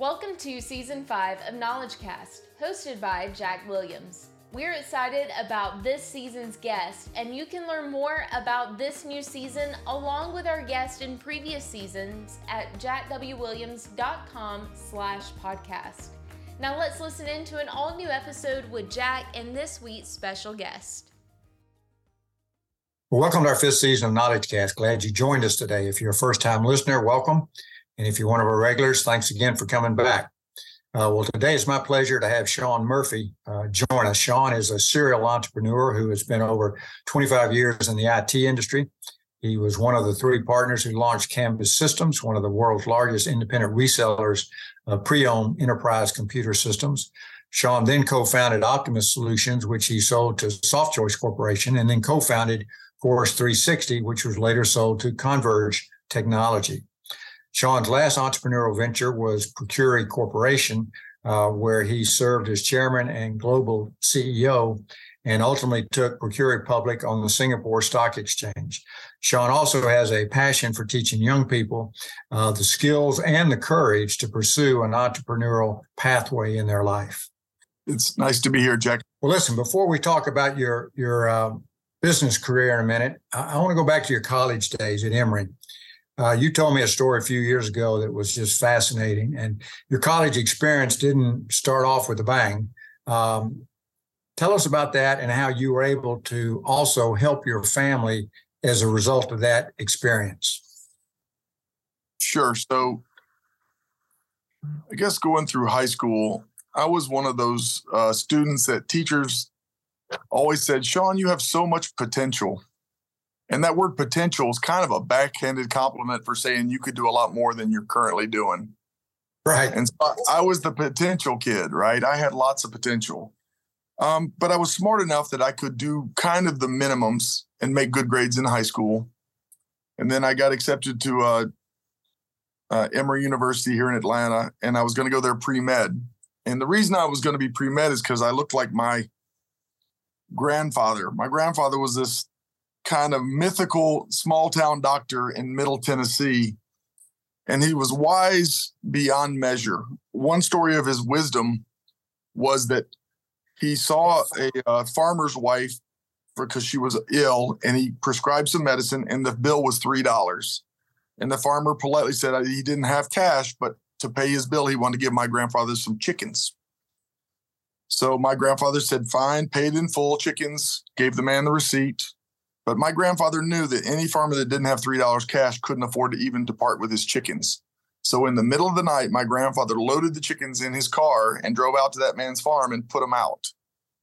Welcome to Season 5 of Knowledge Cast, hosted by Jack Williams. We're excited about this season's guest, and you can learn more about this new season along with our guest in previous seasons at jackwwilliams.com slash podcast. Now let's listen in to an all-new episode with Jack and this week's special guest. Welcome to our fifth season of Knowledge Cast. Glad you joined us today. If you're a first-time listener, welcome. And if you're one of our regulars, thanks again for coming back. Uh, well, today it's my pleasure to have Sean Murphy uh, join us. Sean is a serial entrepreneur who has been over 25 years in the IT industry. He was one of the three partners who launched Canvas Systems, one of the world's largest independent resellers of pre-owned enterprise computer systems. Sean then co-founded Optimus Solutions, which he sold to SoftChoice Corporation, and then co-founded Corus360, which was later sold to Converge Technology. Sean's last entrepreneurial venture was Procurri Corporation, uh, where he served as chairman and global CEO and ultimately took Procurri public on the Singapore Stock Exchange. Sean also has a passion for teaching young people uh, the skills and the courage to pursue an entrepreneurial pathway in their life. It's nice to be here, Jack. Well, listen, before we talk about your, your uh, business career in a minute, I, I want to go back to your college days at Emory. Uh, you told me a story a few years ago that was just fascinating, and your college experience didn't start off with a bang. Um, tell us about that and how you were able to also help your family as a result of that experience. Sure. So, I guess going through high school, I was one of those uh, students that teachers always said, Sean, you have so much potential. And that word potential is kind of a backhanded compliment for saying you could do a lot more than you're currently doing. Right. And so I was the potential kid, right? I had lots of potential. Um, but I was smart enough that I could do kind of the minimums and make good grades in high school. And then I got accepted to uh, uh, Emory University here in Atlanta, and I was going to go there pre med. And the reason I was going to be pre med is because I looked like my grandfather. My grandfather was this kind of mythical small town doctor in Middle Tennessee. And he was wise beyond measure. One story of his wisdom was that he saw a uh, farmer's wife because she was ill and he prescribed some medicine and the bill was $3. And the farmer politely said he didn't have cash, but to pay his bill, he wanted to give my grandfather some chickens. So my grandfather said, fine, paid in full chickens, gave the man the receipt. But my grandfather knew that any farmer that didn't have $3 cash couldn't afford to even depart with his chickens. So in the middle of the night, my grandfather loaded the chickens in his car and drove out to that man's farm and put them out.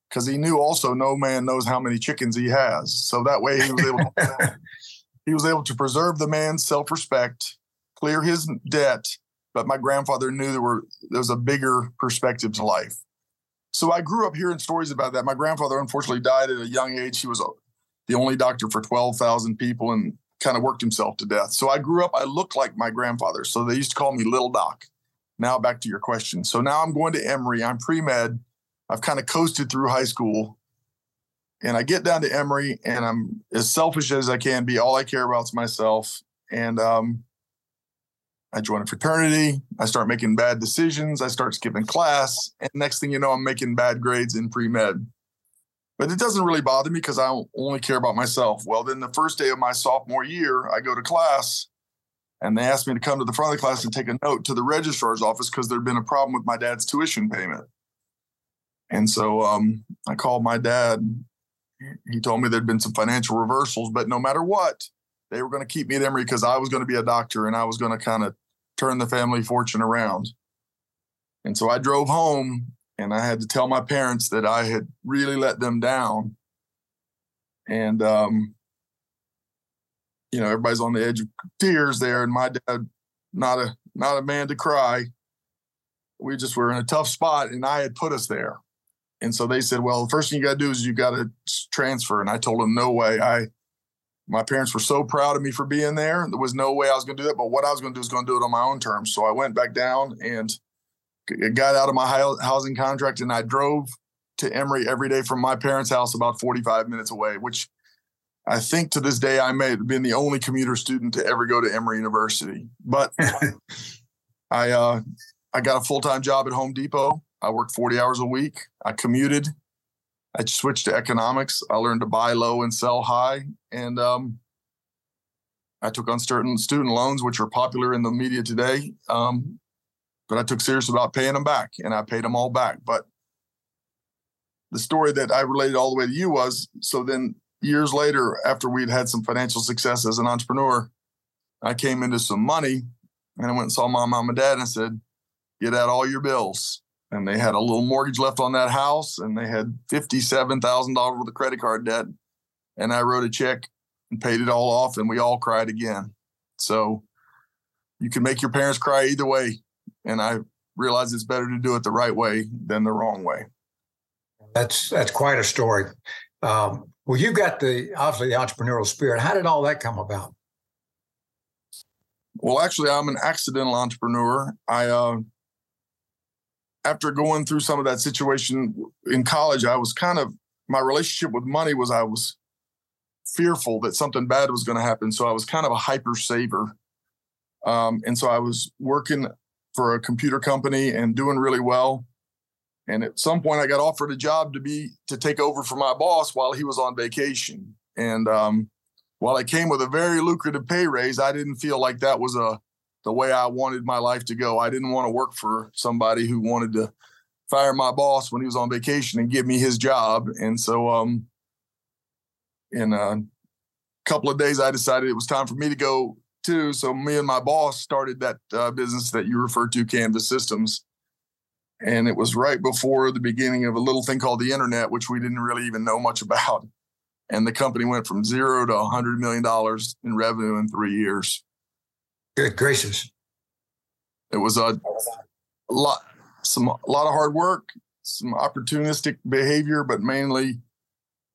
Because he knew also no man knows how many chickens he has. So that way he was able to, he was able to preserve the man's self-respect, clear his debt, but my grandfather knew there were there was a bigger perspective to life. So I grew up hearing stories about that. My grandfather unfortunately died at a young age. He was the only doctor for 12,000 people and kind of worked himself to death. So I grew up, I looked like my grandfather. So they used to call me Little Doc. Now back to your question. So now I'm going to Emory. I'm pre med. I've kind of coasted through high school. And I get down to Emory and I'm as selfish as I can be. All I care about is myself. And um, I join a fraternity. I start making bad decisions. I start skipping class. And next thing you know, I'm making bad grades in pre med. But it doesn't really bother me because I only care about myself. Well, then the first day of my sophomore year, I go to class and they asked me to come to the front of the class and take a note to the registrar's office because there'd been a problem with my dad's tuition payment. And so um, I called my dad. He told me there'd been some financial reversals, but no matter what, they were going to keep me at Emory because I was going to be a doctor and I was going to kind of turn the family fortune around. And so I drove home and I had to tell my parents that I had really let them down. And um, you know, everybody's on the edge of tears there, and my dad, not a not a man to cry. We just were in a tough spot, and I had put us there. And so they said, "Well, the first thing you got to do is you got to transfer." And I told them, "No way. I my parents were so proud of me for being there. There was no way I was going to do that. But what I was going to do is going to do it on my own terms. So I went back down and got out of my housing contract and I drove to Emory every day from my parents' house about 45 minutes away, which I think to this day I may have been the only commuter student to ever go to Emory University. But I uh, I got a full time job at Home Depot. I worked 40 hours a week. I commuted. I switched to economics. I learned to buy low and sell high. And um, I took on certain student loans, which are popular in the media today. Um, but I took serious about paying them back and I paid them all back. But the story that I related all the way to you was so then years later, after we'd had some financial success as an entrepreneur, I came into some money and I went and saw my mom and dad and I said, get out all your bills. And they had a little mortgage left on that house and they had $57,000 worth of credit card debt. And I wrote a check and paid it all off and we all cried again. So you can make your parents cry either way. And I realize it's better to do it the right way than the wrong way. That's that's quite a story. Um, well, you've got the obviously the entrepreneurial spirit. How did all that come about? Well, actually, I'm an accidental entrepreneur. I, uh, after going through some of that situation in college, I was kind of my relationship with money was I was fearful that something bad was going to happen. So I was kind of a hyper saver. Um, and so I was working for a computer company and doing really well. And at some point, I got offered a job to be to take over for my boss while he was on vacation. And um, while it came with a very lucrative pay raise, I didn't feel like that was a the way I wanted my life to go. I didn't want to work for somebody who wanted to fire my boss when he was on vacation and give me his job. And so, um, in a couple of days, I decided it was time for me to go too. So me and my boss started that uh, business that you refer to, Canvas Systems. And it was right before the beginning of a little thing called the internet, which we didn't really even know much about and the company went from zero to 100 million dollars in revenue in three years. Good gracious! It was a, a lot, some a lot of hard work, some opportunistic behavior, but mainly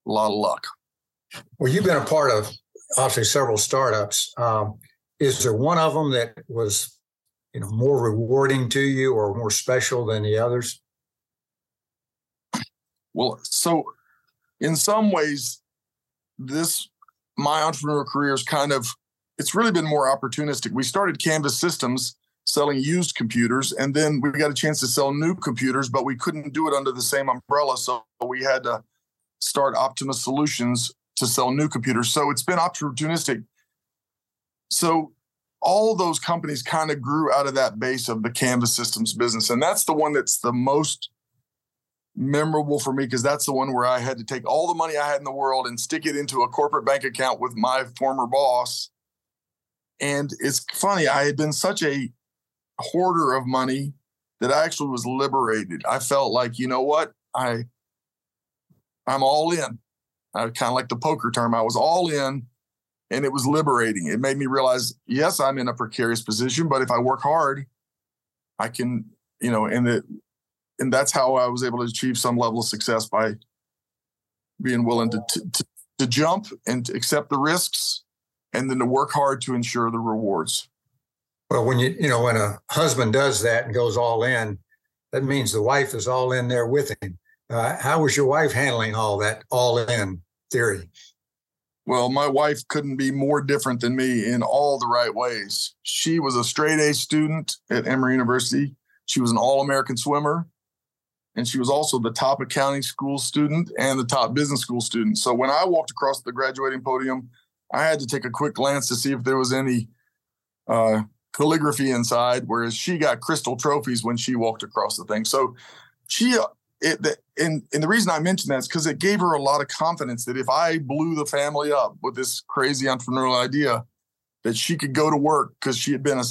a lot of luck. Well, you've been a part of obviously several startups. Um, is there one of them that was, you know, more rewarding to you or more special than the others? Well, so in some ways, this my entrepreneur career is kind of it's really been more opportunistic. We started Canvas Systems selling used computers, and then we got a chance to sell new computers, but we couldn't do it under the same umbrella. So we had to start Optimus Solutions to sell new computers. So it's been opportunistic. So all those companies kind of grew out of that base of the Canvas Systems business. And that's the one that's the most memorable for me because that's the one where I had to take all the money I had in the world and stick it into a corporate bank account with my former boss. And it's funny, I had been such a hoarder of money that I actually was liberated. I felt like, you know what? I I'm all in. I kind of like the poker term. I was all in and it was liberating. It made me realize, yes, I'm in a precarious position, but if I work hard, I can, you know, and it and that's how I was able to achieve some level of success by being willing to, to, to jump and to accept the risks and then to work hard to ensure the rewards. Well, when you, you know, when a husband does that and goes all in, that means the wife is all in there with him. Uh, how was your wife handling all that all in theory? Well, my wife couldn't be more different than me in all the right ways. She was a straight A student at Emory University. She was an all American swimmer and she was also the top accounting school student and the top business school student. So when I walked across the graduating podium, I had to take a quick glance to see if there was any uh, calligraphy inside, whereas she got crystal trophies when she walked across the thing. So she, it, the, and, and the reason I mentioned that is because it gave her a lot of confidence that if I blew the family up with this crazy entrepreneurial idea, that she could go to work because she had been a,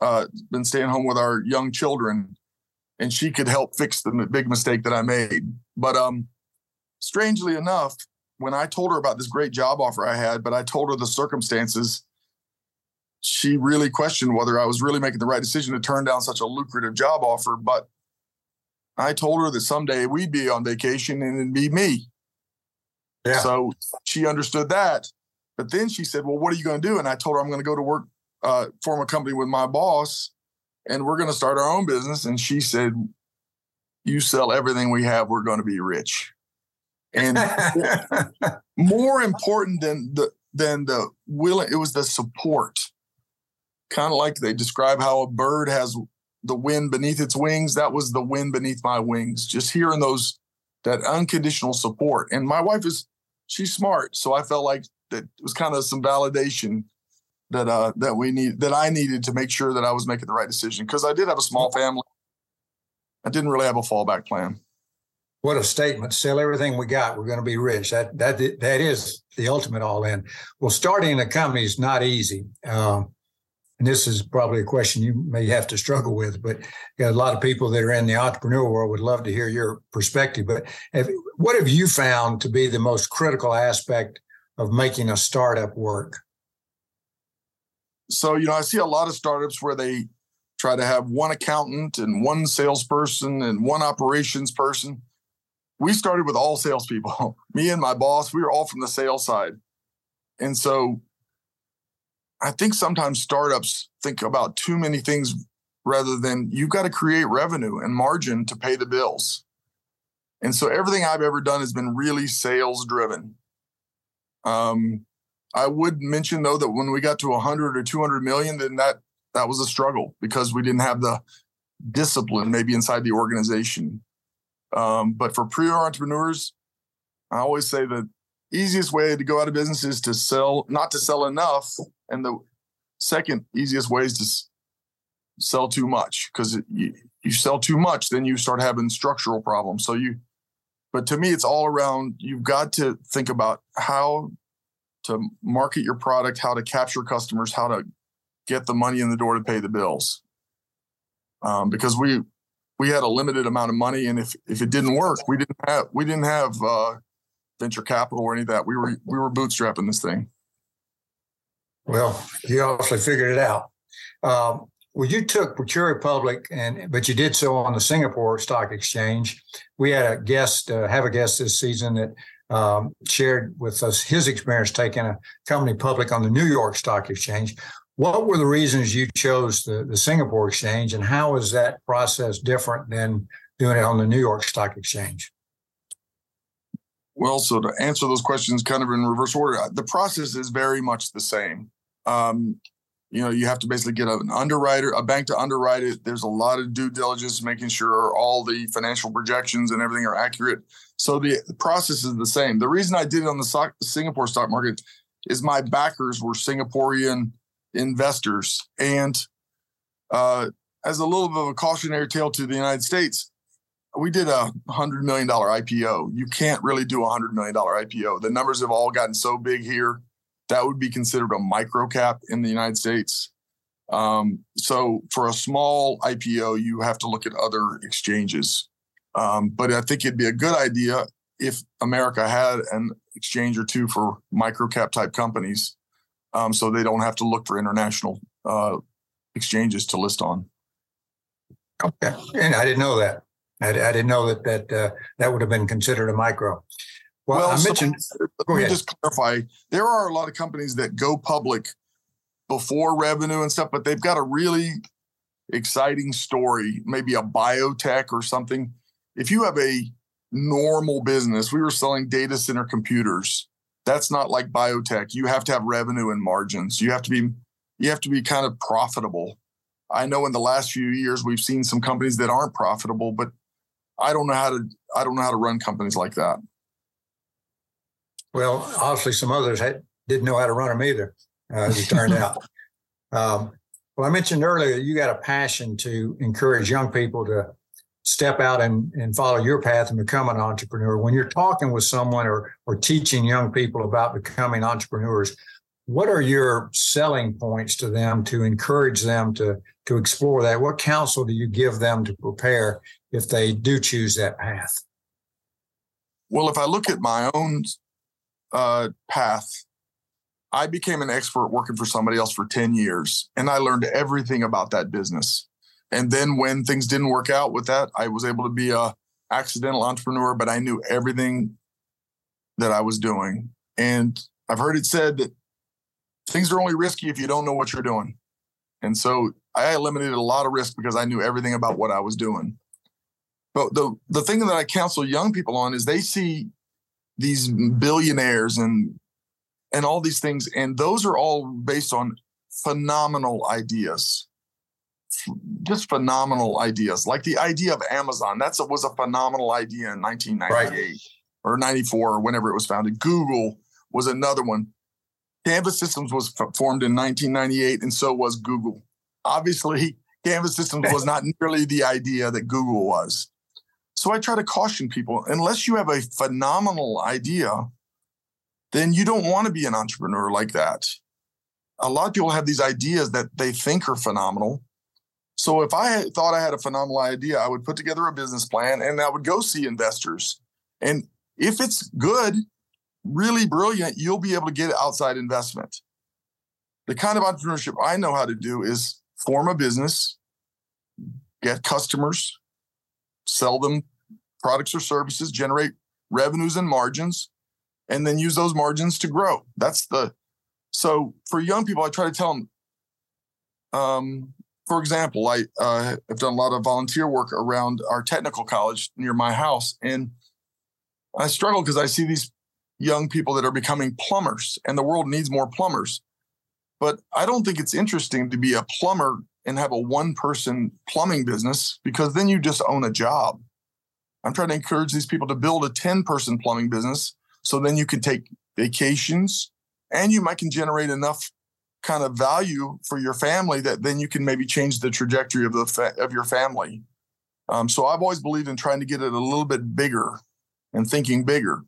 uh, been staying home with our young children and she could help fix the big mistake that I made. But um, strangely enough, when I told her about this great job offer I had, but I told her the circumstances, she really questioned whether I was really making the right decision to turn down such a lucrative job offer. But I told her that someday we'd be on vacation and it'd be me. Yeah. So she understood that. But then she said, Well, what are you going to do? And I told her I'm going to go to work, uh, form a company with my boss and we're going to start our own business. And she said, You sell everything we have, we're going to be rich. And more important than the than the willing, it was the support. Kind of like they describe how a bird has the wind beneath its wings. That was the wind beneath my wings. Just hearing those that unconditional support. And my wife is she's smart, so I felt like that was kind of some validation that uh that we need that I needed to make sure that I was making the right decision because I did have a small family. I didn't really have a fallback plan. What a statement! Sell everything we got. We're going to be rich. That that that is the ultimate all in. Well, starting a company is not easy. Um, and this is probably a question you may have to struggle with, but a lot of people that are in the entrepreneur world would love to hear your perspective. But have, what have you found to be the most critical aspect of making a startup work? So, you know, I see a lot of startups where they try to have one accountant and one salesperson and one operations person. We started with all salespeople. Me and my boss, we were all from the sales side. And so I think sometimes startups think about too many things rather than you've got to create revenue and margin to pay the bills. And so everything I've ever done has been really sales driven. Um, I would mention though that when we got to 100 or 200 million, then that that was a struggle because we didn't have the discipline maybe inside the organization. Um, but for pre entrepreneurs, I always say that easiest way to go out of business is to sell, not to sell enough. And the second easiest way is to sell too much because you, you sell too much, then you start having structural problems. So you, but to me, it's all around you've got to think about how to market your product, how to capture customers, how to get the money in the door to pay the bills. Um, because we we had a limited amount of money, and if if it didn't work, we didn't have we didn't have uh, venture capital or any of that. We were we were bootstrapping this thing. Well, you obviously figured it out. Um, well, you took Procurri public, and but you did so on the Singapore Stock Exchange. We had a guest, uh, have a guest this season that um, shared with us his experience taking a company public on the New York Stock Exchange. What were the reasons you chose the, the Singapore Exchange, and how is that process different than doing it on the New York Stock Exchange? Well, so to answer those questions kind of in reverse order, uh, the process is very much the same. Um, you know, you have to basically get an underwriter, a bank to underwrite it. There's a lot of due diligence, making sure all the financial projections and everything are accurate. So the, process is the same. The reason I did it on the stock, Singapore stock market is my backers were Singaporean investors. And uh, as a little bit of a cautionary tale to the United States, we did a hundred million dollar IPO. You can't really do a hundred million dollar IPO. The numbers have all gotten so big here that would be considered a micro cap in the United States. Um, so for a small IPO, you have to look at other exchanges. Um, but I think it'd be a good idea if America had an exchange or two for micro cap type companies, um, so they don't have to look for international uh, exchanges to list on. Okay, and I didn't know that. I, I didn't know that that uh, that would have been considered a micro. Well, well I mentioned. So, let me just clarify. There are a lot of companies that go public before revenue and stuff, but they've got a really exciting story, maybe a biotech or something. If you have a normal business, we were selling data center computers. That's not like biotech. You have to have revenue and margins. You have to be you have to be kind of profitable. I know in the last few years we've seen some companies that aren't profitable, but I don't know how to I don't know how to run companies like that. Well, obviously, some others had, didn't know how to run them either, uh, as it turned out. Um, well, I mentioned earlier you got a passion to encourage young people to step out and, and follow your path and become an entrepreneur. When you're talking with someone or or teaching young people about becoming entrepreneurs, what are your selling points to them to encourage them to to explore that? What counsel do you give them to prepare if they do choose that path? Well, if I look at my own uh, path, I became an expert working for somebody else for 10 years and I learned everything about that business. And then when things didn't work out with that, I was able to be a accidental entrepreneur, but I knew everything that I was doing. And I've heard it said that things are only risky if you don't know what you're doing. And so I eliminated a lot of risk because I knew everything about what I was doing. But the the thing that I counsel young people on is they see these billionaires and and all these things, and those are all based on phenomenal ideas. just phenomenal ideas. Like the idea of Amazon, that's a, was a phenomenal idea in 1998 right. or 94 or whenever it was founded. Google was another one. Canvas Systems was formed in 1998, and so was Google. Obviously, Canvas Systems was not nearly the idea that Google was. So I try to caution people unless you have a phenomenal idea, then you don't want to be an entrepreneur like that. A lot of people have these ideas that they think are phenomenal. So if I thought I had a phenomenal idea, I would put together a business plan and I would go see investors. And if it's good, really brilliant, you'll be able to get outside investment. The kind of entrepreneurship I know how to do is form a business, get customers, sell them products or services, generate revenues and margins, and then use those margins to grow. That's the so for young people, I try to tell them. Um, for example, I uh, have done a lot of volunteer work around our technical college near my house, and I struggle because I see these young people that are becoming plumbers, and the world needs more plumbers. But I don't think it's interesting to be a plumber and have a one person plumbing business because then you just own a job. I'm trying to encourage these people to build a 10 person plumbing business so then you can take vacations and you might can generate enough kind of value for your family that then you can maybe change the trajectory of the fa- of your family. Um, so I've always believed in trying to get it a little bit bigger and thinking bigger.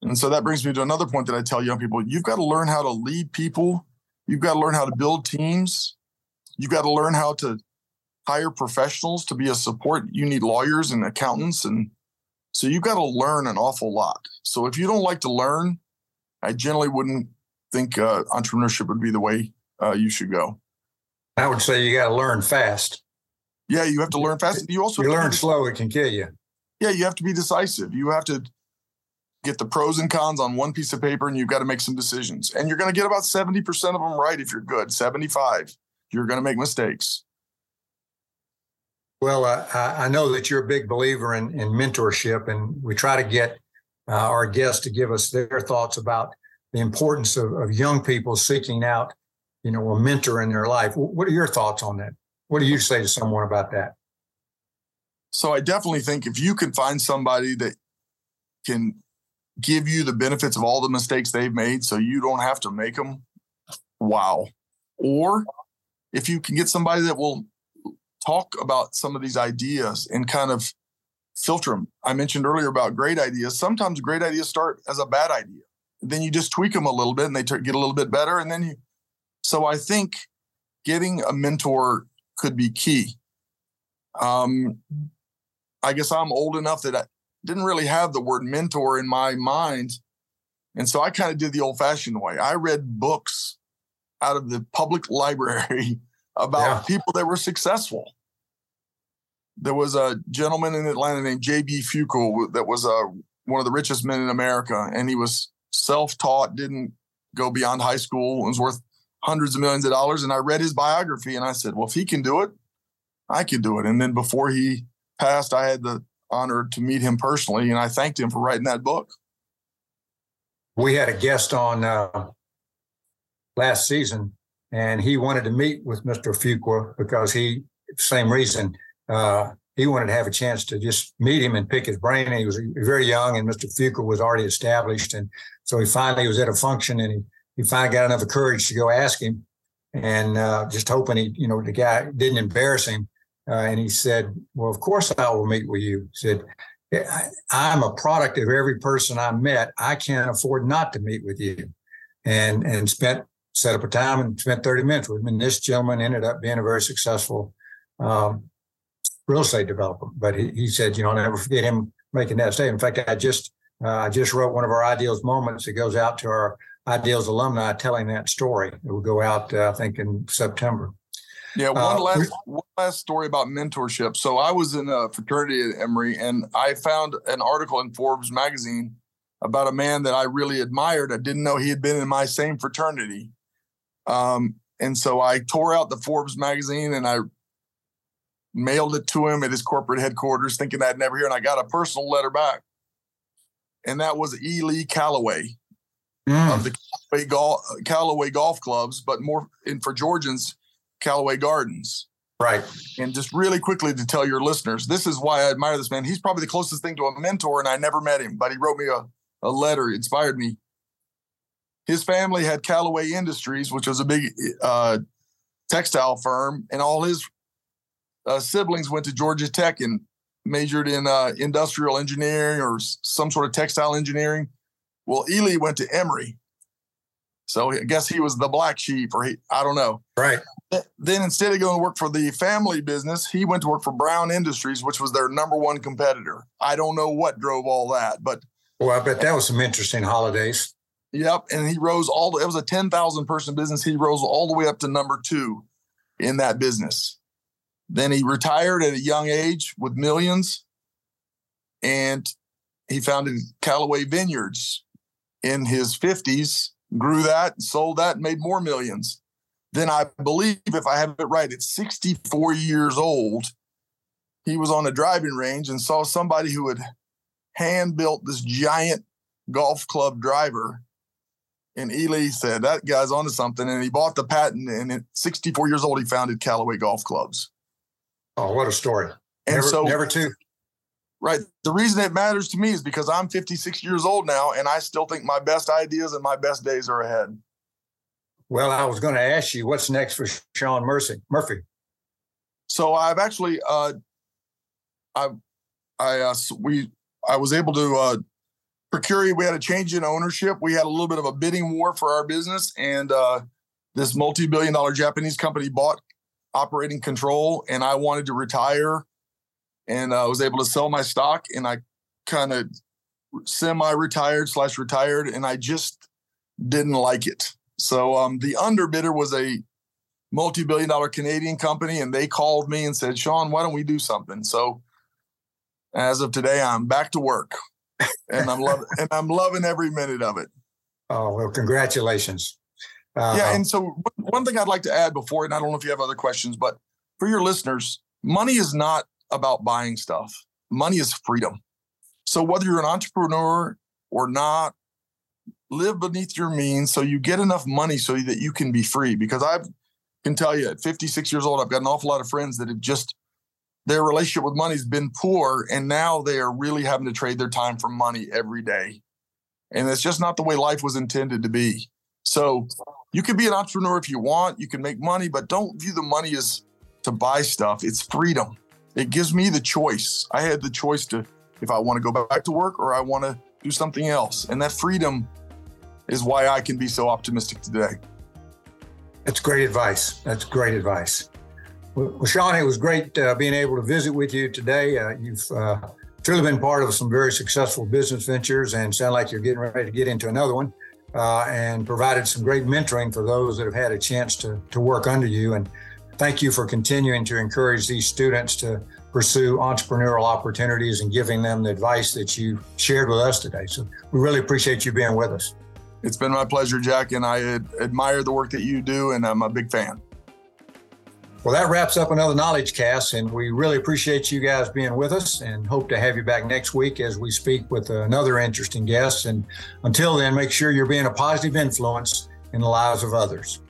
And so that brings me to another point that I tell young people: you've got to learn how to lead people You've got to learn how to build teams. You've got to learn how to hire professionals to be a support. You need lawyers and accountants. And so you've got to learn an awful lot. So if you don't like to learn, I generally wouldn't think uh, entrepreneurship would be the way uh, you should go. I would say you got to learn fast. Yeah, you have to learn fast. You also you learn slow; it can kill you. Yeah, you have to be decisive. You have to get the pros and cons on one piece of paper and you've got to make some decisions. And you're going to get about 70% of them right if you're good, 75. You're going to make mistakes. Well, uh, I know that you're a big believer in, in mentorship, and we try to get uh, our guests to give us their thoughts about the importance of, of young people seeking out, you know, a mentor in their life. What are your thoughts on that? What do you say to someone about that? So I definitely think if you can find somebody that can give you the benefits of all the mistakes they've made so you don't have to make them. Wow. Or if you can get somebody that will talk about some of these ideas and kind of filter them. I mentioned earlier about great ideas. Sometimes great ideas start as a bad idea. Then you just tweak them a little bit and they t- get a little bit better. And then you, so I think getting a mentor could be key. Um, I guess I'm old enough that I, didn't really have the word mentor in my mind. And so I kind of did the old fashioned way. I read books out of the public library about yeah. people that were successful. There was a gentleman in Atlanta named J.B. Fuqua that was uh, one of the richest men in America. And he was self taught, didn't go beyond high school, was worth hundreds of millions of dollars. And I read his biography and I said, well, if he can do it, I can do it. And then before he passed, I had the honored to meet him personally, and I thanked him for writing that book. We had a guest on uh, last season, and he wanted to meet with Mr. Fuqua because he, same reason, uh, he wanted to have a chance to just meet him and pick his brain. He was very young, and Mr. Fuqua was already established, and so he finally was at a function, and he he finally got enough courage to go ask him, and uh, just hoping he, you know, the guy didn't embarrass him. Uh, and he said, Well, of course I will meet with you. He said, I'm a product of every person I met. I can't afford not to meet with you. And and spent set up a time and spent 30 minutes with him. And this gentleman ended up being a very successful um, real estate developer. But he, he said, you know, I'll never forget him making that statement. In fact, I just uh, I just wrote one of our ideals moments. It goes out to our ideals alumni telling that story. It will go out, uh, I think, in September. Yeah, one uh, last one last story about mentorship. So I was in a fraternity at Emory, and I found an article in Forbes magazine about a man that I really admired. I didn't know he had been in my same fraternity, um, and so I tore out the Forbes magazine and I mailed it to him at his corporate headquarters, thinking I'd never hear. And I got a personal letter back, and that was E. Lee Callaway mm. of the Callaway, Callaway Golf Clubs, but more in for Georgians Callaway Gardens. Right. And just really quickly to tell your listeners, this is why I admire this man. He's probably the closest thing to a mentor, and I never met him, but he wrote me a, a letter, inspired me. His family had Callaway Industries, which was a big uh, textile firm, and all his uh, siblings went to Georgia Tech and majored in uh, industrial engineering or some sort of textile engineering. Well, Ely went to Emory. So I guess he was the black sheep, or he, I don't know. Right. Then instead of going to work for the family business, he went to work for Brown Industries, which was their number one competitor. I don't know what drove all that, but. Well, I bet that was some interesting holidays. Yep. And he rose all, the, it was a 10,000 person business. He rose all the way up to number two in that business. Then he retired at a young age with millions and he founded Callaway Vineyards in his 50s, grew that, sold that, and made more millions. Then I believe, if I have it right, it's 64 years old. He was on a driving range and saw somebody who had hand built this giant golf club driver. And Ely said, That guy's onto something. And he bought the patent. And at 64 years old, he founded Callaway Golf Clubs. Oh, what a story. And never, so, never too. Right. The reason it matters to me is because I'm 56 years old now, and I still think my best ideas and my best days are ahead. Well, I was going to ask you what's next for Sean Murphy. So I've actually, uh, I, I, uh, we, I was able to uh, procure. We had a change in ownership. We had a little bit of a bidding war for our business, and uh, this multi-billion-dollar Japanese company bought operating control, and I wanted to retire, and I was able to sell my stock, and I kind of semi-retired slash retired, and I just didn't like it. So um, the underbidder was a multi-billion dollar Canadian company, and they called me and said, "Sean, why don't we do something?" So as of today, I'm back to work, and I'm loving and I'm loving every minute of it. Oh well, congratulations. Uh, yeah, and so one thing I'd like to add before, and I don't know if you have other questions, but for your listeners, money is not about buying stuff. Money is freedom. So whether you're an entrepreneur or not, live beneath your means so you get enough money so that you can be free. Because I can tell you at 56 years old, I've got an awful lot of friends that have just their relationship with money has been poor and now they are really having to trade their time for money every day. And it's just not the way life was intended to be. So you can be an entrepreneur if you want, you can make money, but don't view the money as to buy stuff. It's freedom. It gives me the choice. I had the choice to if I want to go back to work or I want to do something else. And that freedom is why I can be so optimistic today. That's great advice. That's great advice. Well, Sean, it was great uh, being able to visit with you today. Uh, you've uh, truly been part of some very successful business ventures and sound like you're getting ready to get into another one uh, and provided some great mentoring for those that have had a chance to, to work under you. And thank you for continuing to encourage these students to pursue entrepreneurial opportunities and giving them the advice that you shared with us today. So we really appreciate you being with us. It's been my pleasure, Jack, and I admire the work that you do, and I'm a big fan. Well, that wraps up another Knowledge Cast, and we really appreciate you guys being with us and hope to have you back next week as we speak with another interesting guest. And until then, make sure you're being a positive influence in the lives of others.